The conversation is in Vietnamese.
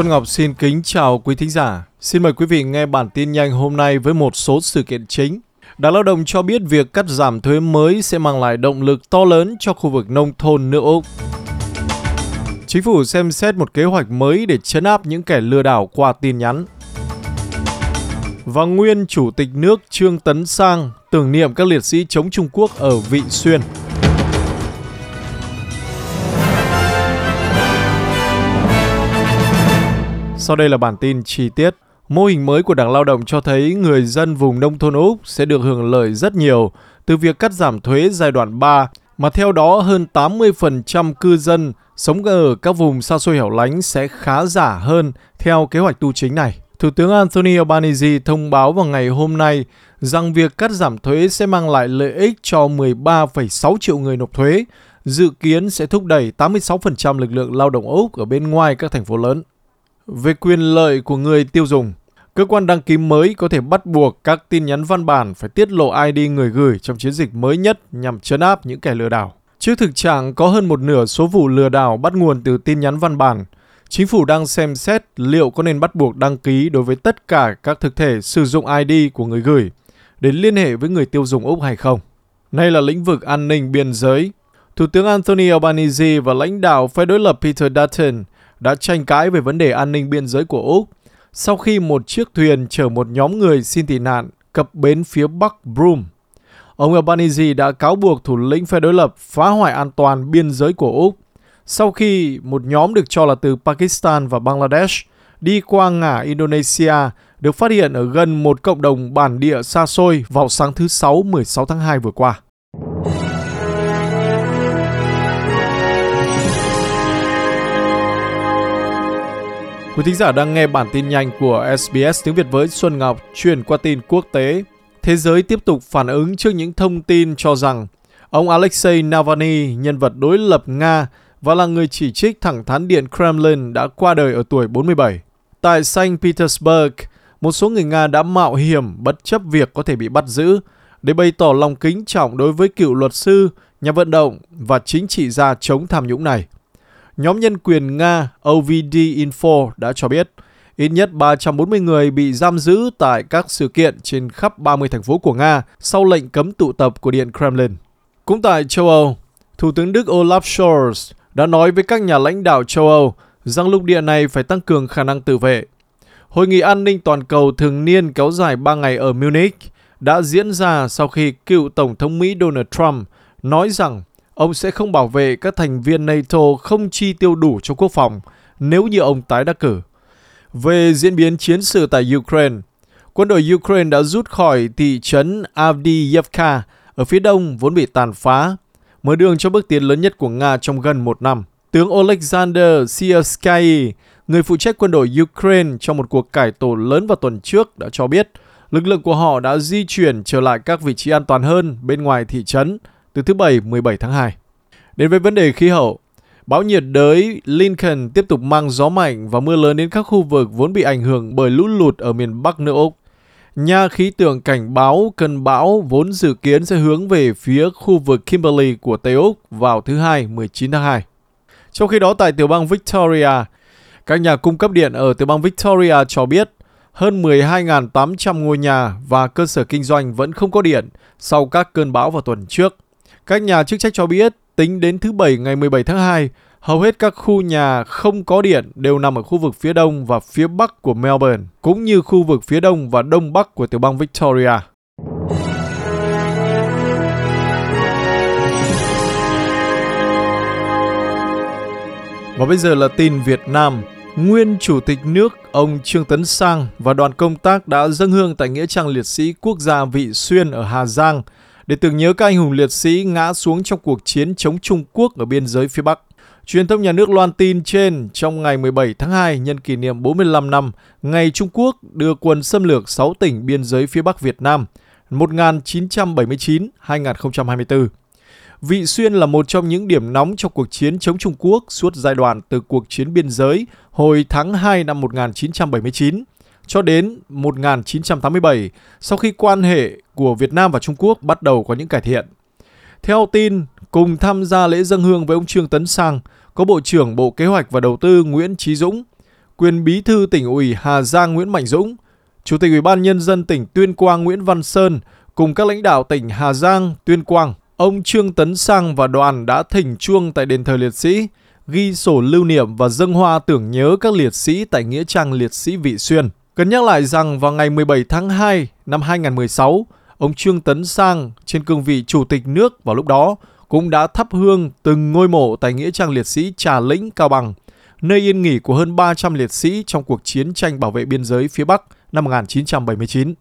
Xuân Ngọc xin kính chào quý thính giả. Xin mời quý vị nghe bản tin nhanh hôm nay với một số sự kiện chính. Đảng Lao động cho biết việc cắt giảm thuế mới sẽ mang lại động lực to lớn cho khu vực nông thôn nước Úc. Chính phủ xem xét một kế hoạch mới để chấn áp những kẻ lừa đảo qua tin nhắn. Và nguyên Chủ tịch nước Trương Tấn Sang tưởng niệm các liệt sĩ chống Trung Quốc ở Vị Xuyên. Sau đây là bản tin chi tiết. Mô hình mới của Đảng Lao động cho thấy người dân vùng nông thôn Úc sẽ được hưởng lợi rất nhiều từ việc cắt giảm thuế giai đoạn 3, mà theo đó hơn 80% cư dân sống ở các vùng xa xôi hẻo lánh sẽ khá giả hơn theo kế hoạch tu chính này. Thủ tướng Anthony Albanese thông báo vào ngày hôm nay rằng việc cắt giảm thuế sẽ mang lại lợi ích cho 13,6 triệu người nộp thuế, dự kiến sẽ thúc đẩy 86% lực lượng lao động Úc ở bên ngoài các thành phố lớn. Về quyền lợi của người tiêu dùng, cơ quan đăng ký mới có thể bắt buộc các tin nhắn văn bản phải tiết lộ ID người gửi trong chiến dịch mới nhất nhằm chấn áp những kẻ lừa đảo. Trước thực trạng có hơn một nửa số vụ lừa đảo bắt nguồn từ tin nhắn văn bản, chính phủ đang xem xét liệu có nên bắt buộc đăng ký đối với tất cả các thực thể sử dụng ID của người gửi để liên hệ với người tiêu dùng Úc hay không. Đây là lĩnh vực an ninh biên giới. Thủ tướng Anthony Albanese và lãnh đạo phe đối lập Peter Dutton đã tranh cãi về vấn đề an ninh biên giới của Úc sau khi một chiếc thuyền chở một nhóm người xin tị nạn cập bến phía bắc Broome. Ông Albanese đã cáo buộc thủ lĩnh phe đối lập phá hoại an toàn biên giới của Úc sau khi một nhóm được cho là từ Pakistan và Bangladesh đi qua ngã Indonesia, được phát hiện ở gần một cộng đồng bản địa xa xôi vào sáng thứ Sáu 16 tháng 2 vừa qua. Quý thính giả đang nghe bản tin nhanh của SBS tiếng Việt với Xuân Ngọc truyền qua tin quốc tế. Thế giới tiếp tục phản ứng trước những thông tin cho rằng ông Alexei Navalny, nhân vật đối lập Nga và là người chỉ trích thẳng thắn Điện Kremlin đã qua đời ở tuổi 47. Tại Saint Petersburg, một số người Nga đã mạo hiểm bất chấp việc có thể bị bắt giữ để bày tỏ lòng kính trọng đối với cựu luật sư, nhà vận động và chính trị gia chống tham nhũng này. Nhóm nhân quyền Nga OVD Info đã cho biết ít nhất 340 người bị giam giữ tại các sự kiện trên khắp 30 thành phố của Nga sau lệnh cấm tụ tập của Điện Kremlin. Cũng tại châu Âu, Thủ tướng Đức Olaf Scholz đã nói với các nhà lãnh đạo châu Âu rằng lục địa này phải tăng cường khả năng tự vệ. Hội nghị an ninh toàn cầu thường niên kéo dài 3 ngày ở Munich đã diễn ra sau khi cựu Tổng thống Mỹ Donald Trump nói rằng ông sẽ không bảo vệ các thành viên NATO không chi tiêu đủ cho quốc phòng nếu như ông tái đắc cử. Về diễn biến chiến sự tại Ukraine, quân đội Ukraine đã rút khỏi thị trấn Avdiivka ở phía đông vốn bị tàn phá, mở đường cho bước tiến lớn nhất của Nga trong gần một năm. Tướng Alexander Siersky, người phụ trách quân đội Ukraine trong một cuộc cải tổ lớn vào tuần trước đã cho biết lực lượng của họ đã di chuyển trở lại các vị trí an toàn hơn bên ngoài thị trấn từ thứ Bảy 17 tháng 2. Đến với vấn đề khí hậu, bão nhiệt đới Lincoln tiếp tục mang gió mạnh và mưa lớn đến các khu vực vốn bị ảnh hưởng bởi lũ lụt ở miền Bắc nước Úc. Nhà khí tượng cảnh báo cơn bão vốn dự kiến sẽ hướng về phía khu vực Kimberley của Tây Úc vào thứ Hai 19 tháng 2. Trong khi đó tại tiểu bang Victoria, các nhà cung cấp điện ở tiểu bang Victoria cho biết hơn 12.800 ngôi nhà và cơ sở kinh doanh vẫn không có điện sau các cơn bão vào tuần trước. Các nhà chức trách cho biết, tính đến thứ Bảy ngày 17 tháng 2, hầu hết các khu nhà không có điện đều nằm ở khu vực phía đông và phía bắc của Melbourne, cũng như khu vực phía đông và đông bắc của tiểu bang Victoria. Và bây giờ là tin Việt Nam. Nguyên Chủ tịch nước ông Trương Tấn Sang và đoàn công tác đã dâng hương tại Nghĩa trang liệt sĩ quốc gia Vị Xuyên ở Hà Giang để tưởng nhớ các anh hùng liệt sĩ ngã xuống trong cuộc chiến chống Trung Quốc ở biên giới phía Bắc. Truyền thông nhà nước loan tin trên, trong ngày 17 tháng 2 nhân kỷ niệm 45 năm ngày Trung Quốc đưa quân xâm lược 6 tỉnh biên giới phía Bắc Việt Nam 1979-2024. Vị Xuyên là một trong những điểm nóng trong cuộc chiến chống Trung Quốc suốt giai đoạn từ cuộc chiến biên giới hồi tháng 2 năm 1979 cho đến 1987 sau khi quan hệ của Việt Nam và Trung Quốc bắt đầu có những cải thiện. Theo tin, cùng tham gia lễ dân hương với ông Trương Tấn Sang có Bộ trưởng Bộ Kế hoạch và Đầu tư Nguyễn Trí Dũng, quyền bí thư tỉnh ủy Hà Giang Nguyễn Mạnh Dũng, Chủ tịch Ủy ban Nhân dân tỉnh Tuyên Quang Nguyễn Văn Sơn cùng các lãnh đạo tỉnh Hà Giang, Tuyên Quang, ông Trương Tấn Sang và đoàn đã thỉnh chuông tại đền thờ liệt sĩ, ghi sổ lưu niệm và dâng hoa tưởng nhớ các liệt sĩ tại Nghĩa trang liệt sĩ Vị Xuyên. Cần nhắc lại rằng vào ngày 17 tháng 2 năm 2016, ông Trương Tấn Sang trên cương vị Chủ tịch nước vào lúc đó cũng đã thắp hương từng ngôi mộ tại Nghĩa trang liệt sĩ Trà Lĩnh, Cao Bằng, nơi yên nghỉ của hơn 300 liệt sĩ trong cuộc chiến tranh bảo vệ biên giới phía Bắc năm 1979.